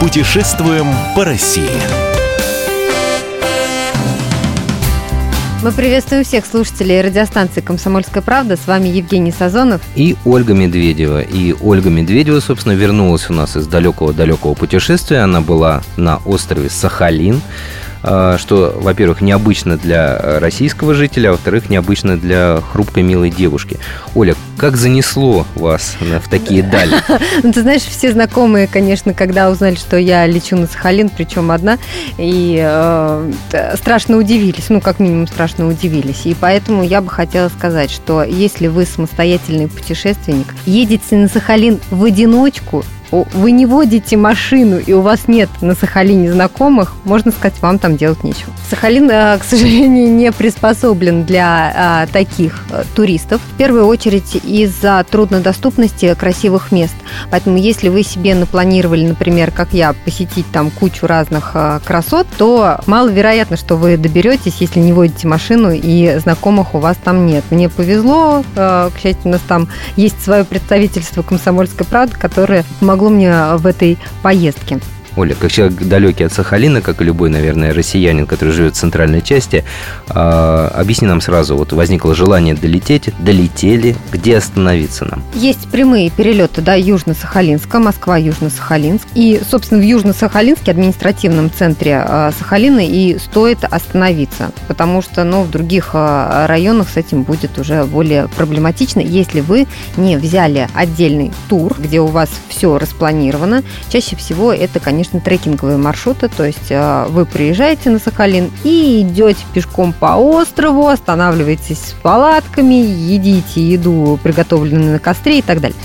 Путешествуем по России. Мы приветствуем всех слушателей радиостанции «Комсомольская правда». С вами Евгений Сазонов. И Ольга Медведева. И Ольга Медведева, собственно, вернулась у нас из далекого-далекого путешествия. Она была на острове Сахалин. А, что, во-первых, необычно для российского жителя, а во-вторых, необычно для хрупкой милой девушки. Оля, как занесло вас в такие дали? Ну, ты знаешь, все знакомые, конечно, когда узнали, что я лечу на Сахалин, причем одна, и э, страшно удивились, ну, как минимум, страшно удивились. И поэтому я бы хотела сказать, что если вы самостоятельный путешественник, едете на Сахалин в одиночку, вы не водите машину, и у вас нет на Сахалине знакомых, можно сказать, вам там делать нечего. Сахалин, э, к сожалению, не приспособлен для а, таких а, туристов. В первую очередь из-за труднодоступности красивых мест. Поэтому если вы себе напланировали, например, как я, посетить там кучу разных красот, то маловероятно, что вы доберетесь, если не водите машину и знакомых у вас там нет. Мне повезло, к счастью, у нас там есть свое представительство «Комсомольской правды», которое помогло помогло мне в этой поездке. Оля, как человек далекий от Сахалина, как и любой, наверное, россиянин, который живет в центральной части, э, объясни нам сразу, вот возникло желание долететь, долетели, где остановиться нам? Есть прямые перелеты до Южно-Сахалинска, Москва, Южно-Сахалинск. И, собственно, в Южно-Сахалинске, административном центре э, Сахалина, и стоит остановиться, потому что, ну, в других э, районах с этим будет уже более проблематично, если вы не взяли отдельный тур, где у вас все распланировано. Чаще всего это, конечно, конечно, трекинговые маршруты, то есть э, вы приезжаете на Сахалин и идете пешком по острову, останавливаетесь с палатками, едите еду, приготовленную на костре и так далее.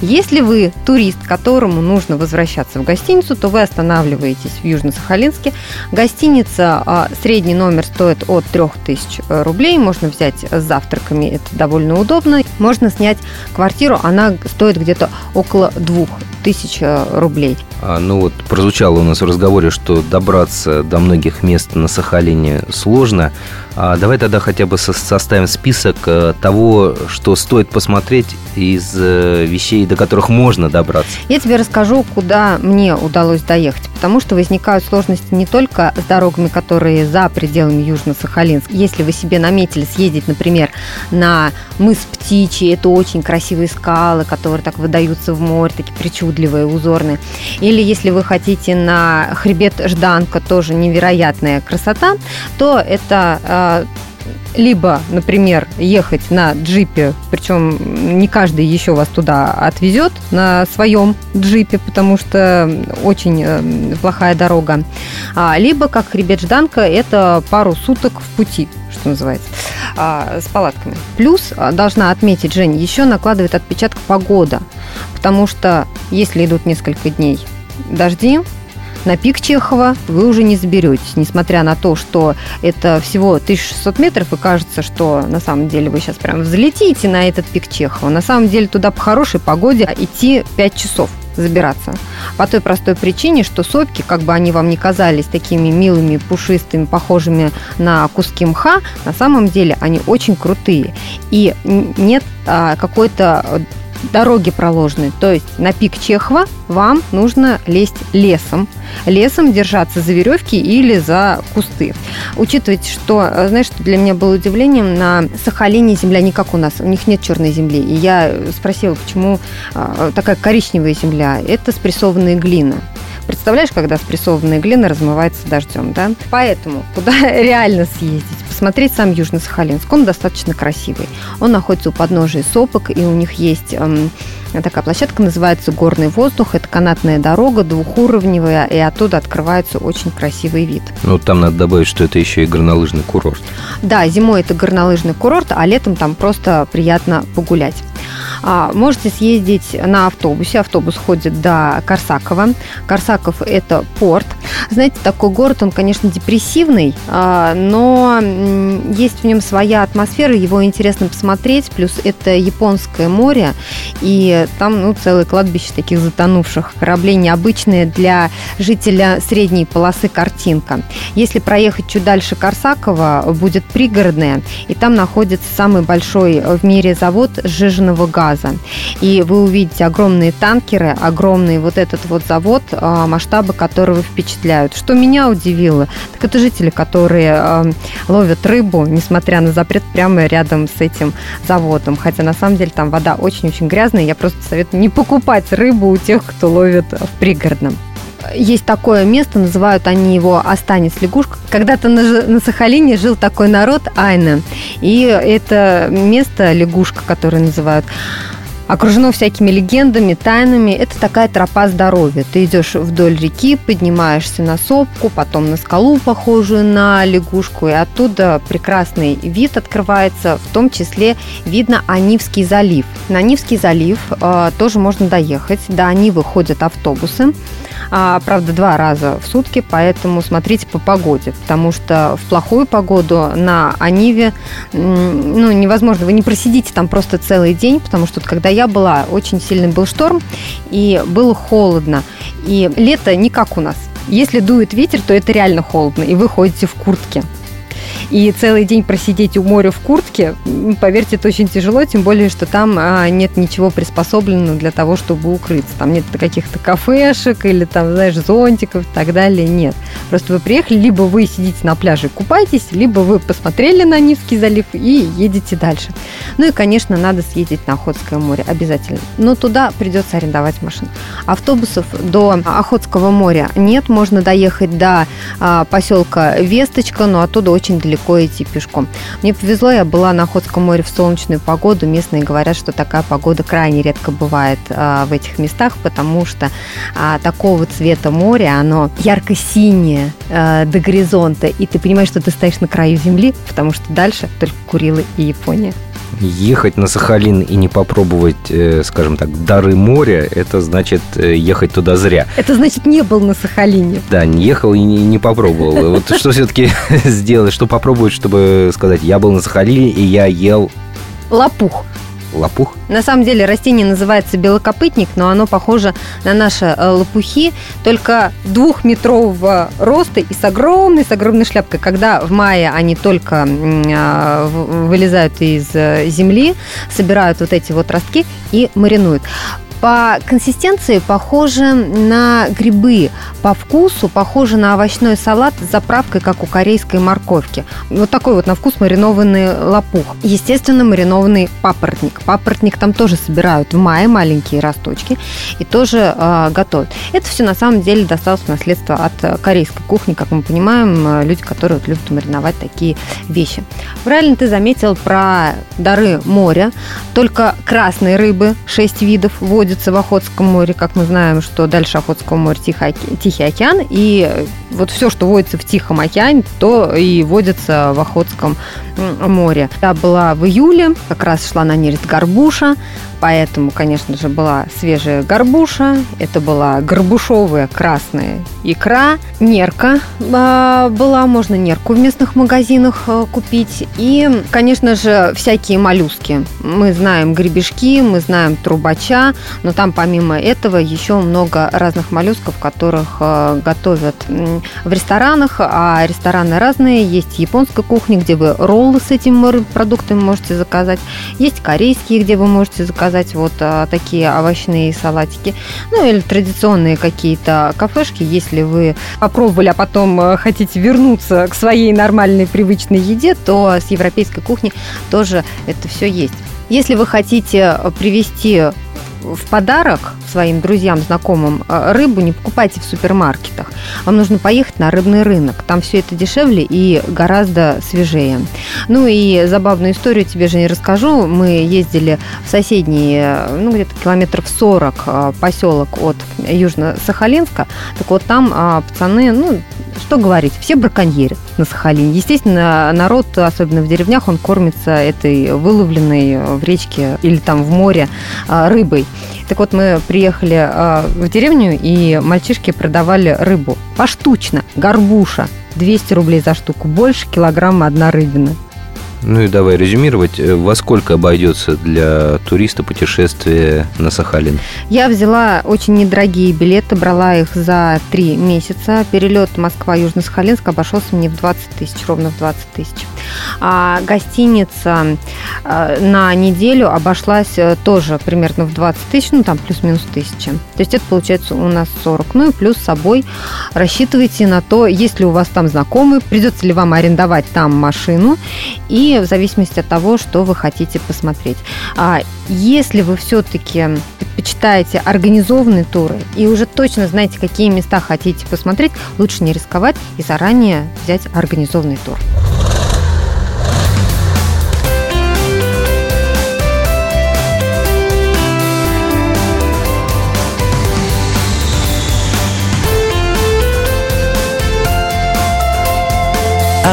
Если вы турист, которому нужно возвращаться в гостиницу, то вы останавливаетесь в Южно-Сахалинске. Гостиница, а, средний номер стоит от 3000 рублей. Можно взять с завтраками, это довольно удобно. Можно снять квартиру, она стоит где-то около 2000 рублей. А, ну вот прозвучало у нас в разговоре, что добраться до многих мест на Сахалине сложно. А давай тогда хотя бы составим список э, того, что стоит посмотреть из э, до которых можно добраться. Я тебе расскажу, куда мне удалось доехать, потому что возникают сложности не только с дорогами, которые за пределами Южно-Сахалинска. Если вы себе наметили съездить, например, на мыс Птичий, это очень красивые скалы, которые так выдаются в море, такие причудливые, узорные. Или если вы хотите на хребет Жданка, тоже невероятная красота, то это э, либо, например, ехать на джипе, причем не каждый еще вас туда отвезет на своем джипе, потому что очень э, плохая дорога, а, либо, как хребет Жданка, это пару суток в пути, что называется, а, с палатками. Плюс, должна отметить, Жень, еще накладывает отпечаток погода, потому что если идут несколько дней дожди, на пик Чехова вы уже не заберетесь, несмотря на то, что это всего 1600 метров, и кажется, что на самом деле вы сейчас прям взлетите на этот пик Чехова. На самом деле туда по хорошей погоде идти 5 часов забираться. По той простой причине, что сопки, как бы они вам не казались такими милыми, пушистыми, похожими на куски мха, на самом деле они очень крутые. И нет а, какой-то дороги проложены. То есть на пик Чехова вам нужно лезть лесом. Лесом держаться за веревки или за кусты. Учитывайте, что, знаешь, что для меня было удивлением, на Сахалине земля не как у нас, у них нет черной земли. И я спросила, почему а, такая коричневая земля. Это спрессованная глина. Представляешь, когда спрессованная глина размывается дождем, да? Поэтому куда реально съездить? Посмотреть сам Южно-Сахалинск. Он достаточно красивый. Он находится у подножия сопок, и у них есть эм, такая площадка, называется «Горный воздух». Это канатная дорога, двухуровневая, и оттуда открывается очень красивый вид. Ну, там надо добавить, что это еще и горнолыжный курорт. Да, зимой это горнолыжный курорт, а летом там просто приятно погулять. А, можете съездить на автобусе. Автобус ходит до Корсакова. Корсаков – это порт – Знаете, такой город, он, конечно, депрессивный, а, но есть в нем своя атмосфера, его интересно посмотреть, плюс это японское море, и там, ну, целое кладбище таких затонувших кораблей, необычные для жителя средней полосы картинка. Если проехать чуть дальше Корсакова, будет пригородное, и там находится самый большой в мире завод сжиженного газа. И вы увидите огромные танкеры, огромный вот этот вот завод, а, масштабы которого впечатляют. Что меня удивило, так это жители, которые а, ловят рыбу, несмотря на запрет, прямо рядом с этим заводом. Хотя на самом деле там вода очень-очень грязная. Я просто советую не покупать рыбу у тех, кто ловит в пригородном есть такое место, называют они его Останец лягушка. Когда-то на, на Сахалине жил такой народ Айна. И это место, лягушка, которое называют, окружено всякими легендами, тайнами. Это такая тропа здоровья. Ты идешь вдоль реки, поднимаешься на сопку, потом на скалу, похожую на лягушку, и оттуда прекрасный вид открывается, в том числе видно Анивский залив. На Анивский залив э, тоже можно доехать. До Анивы ходят автобусы а, правда, два раза в сутки, поэтому смотрите по погоде, потому что в плохую погоду на Аниве ну, невозможно, вы не просидите там просто целый день, потому что когда я была, очень сильный был шторм, и было холодно, и лето не как у нас. Если дует ветер, то это реально холодно, и вы ходите в куртке. И целый день просидеть у моря в куртке, поверьте, это очень тяжело, тем более, что там а, нет ничего приспособленного для того, чтобы укрыться. Там нет каких-то кафешек или там, знаешь, зонтиков и так далее. Нет. Просто вы приехали, либо вы сидите на пляже и купаетесь, либо вы посмотрели на Нивский залив и едете дальше. Ну и, конечно, надо съездить на Охотское море обязательно. Но туда придется арендовать машину. Автобусов до Охотского моря нет. Можно доехать до а, поселка Весточка, но оттуда очень далеко далеко идти пешком. Мне повезло, я была на Охотском море в солнечную погоду. Местные говорят, что такая погода крайне редко бывает а, в этих местах, потому что а, такого цвета море, оно ярко-синее а, до горизонта, и ты понимаешь, что ты стоишь на краю земли, потому что дальше только Курилы и Япония ехать на Сахалин и не попробовать, э, скажем так, дары моря, это значит э, ехать туда зря. Это значит не был на Сахалине. Да, не ехал и не, не попробовал. Вот что все-таки сделать, что попробовать, чтобы сказать, я был на Сахалине и я ел... Лопух лопух? На самом деле растение называется белокопытник, но оно похоже на наши э, лопухи, только двухметрового роста и с огромной, с огромной шляпкой. Когда в мае они только а, вылезают из э, земли, собирают вот эти вот ростки и маринуют. По консистенции похоже на грибы, по вкусу похоже на овощной салат с заправкой, как у корейской морковки. Вот такой вот на вкус маринованный лопух. Естественно, маринованный папоротник. Папоротник там тоже собирают в мае, маленькие росточки, и тоже э, готовят. Это все на самом деле досталось наследство от корейской кухни, как мы понимаем, э, люди, которые вот любят мариновать такие вещи. Правильно ты заметил про дары моря. Только красной рыбы 6 видов водят находится в Охотском море, как мы знаем, что дальше Охотского моря Тихий, Тихий океан, и вот все, что водится в Тихом океане, то и водится в Охотском море. Я была в июле, как раз шла на нерест горбуша, поэтому, конечно же, была свежая горбуша, это была горбушовая красная икра, нерка а, была, можно нерку в местных магазинах а, купить, и, конечно же, всякие моллюски. Мы знаем гребешки, мы знаем трубача, но там помимо этого еще много разных моллюсков, которых а, готовят в ресторанах, а рестораны разные. Есть японская кухня, где вы роллы с этими морепродуктами можете заказать, есть корейские, где вы можете заказать заказать вот а, такие овощные салатики. Ну или традиционные какие-то кафешки, если вы попробовали, а потом а, хотите вернуться к своей нормальной привычной еде, то с европейской кухни тоже это все есть. Если вы хотите привести в подарок своим друзьям, знакомым э, рыбу не покупайте в супермаркетах. Вам нужно поехать на рыбный рынок. Там все это дешевле и гораздо свежее. Ну и забавную историю тебе же не расскажу. Мы ездили в соседний, э, ну где-то километров 40 э, поселок от Южно-Сахалинска. Так вот там пацаны, ну что говорить, все браконьерят на Сахалине. Естественно, народ, особенно в деревнях, он кормится этой выловленной в речке или там в море рыбой. Так вот, мы приехали э, в деревню, и мальчишки продавали рыбу поштучно, горбуша, 200 рублей за штуку, больше килограмма одна рыбина. Ну и давай резюмировать, э, во сколько обойдется для туриста путешествие на Сахалин? Я взяла очень недорогие билеты, брала их за три месяца. Перелет Москва-Южно-Сахалинск обошелся мне в 20 тысяч, ровно в 20 тысяч. А гостиница э, на неделю обошлась э, тоже примерно в 20 тысяч, ну там плюс-минус тысяча. То есть это получается у нас 40. Ну и плюс с собой рассчитывайте на то, есть ли у вас там знакомые, придется ли вам арендовать там машину и в зависимости от того, что вы хотите посмотреть. А если вы все-таки предпочитаете организованные туры и уже точно знаете, какие места хотите посмотреть, лучше не рисковать и заранее взять организованный тур.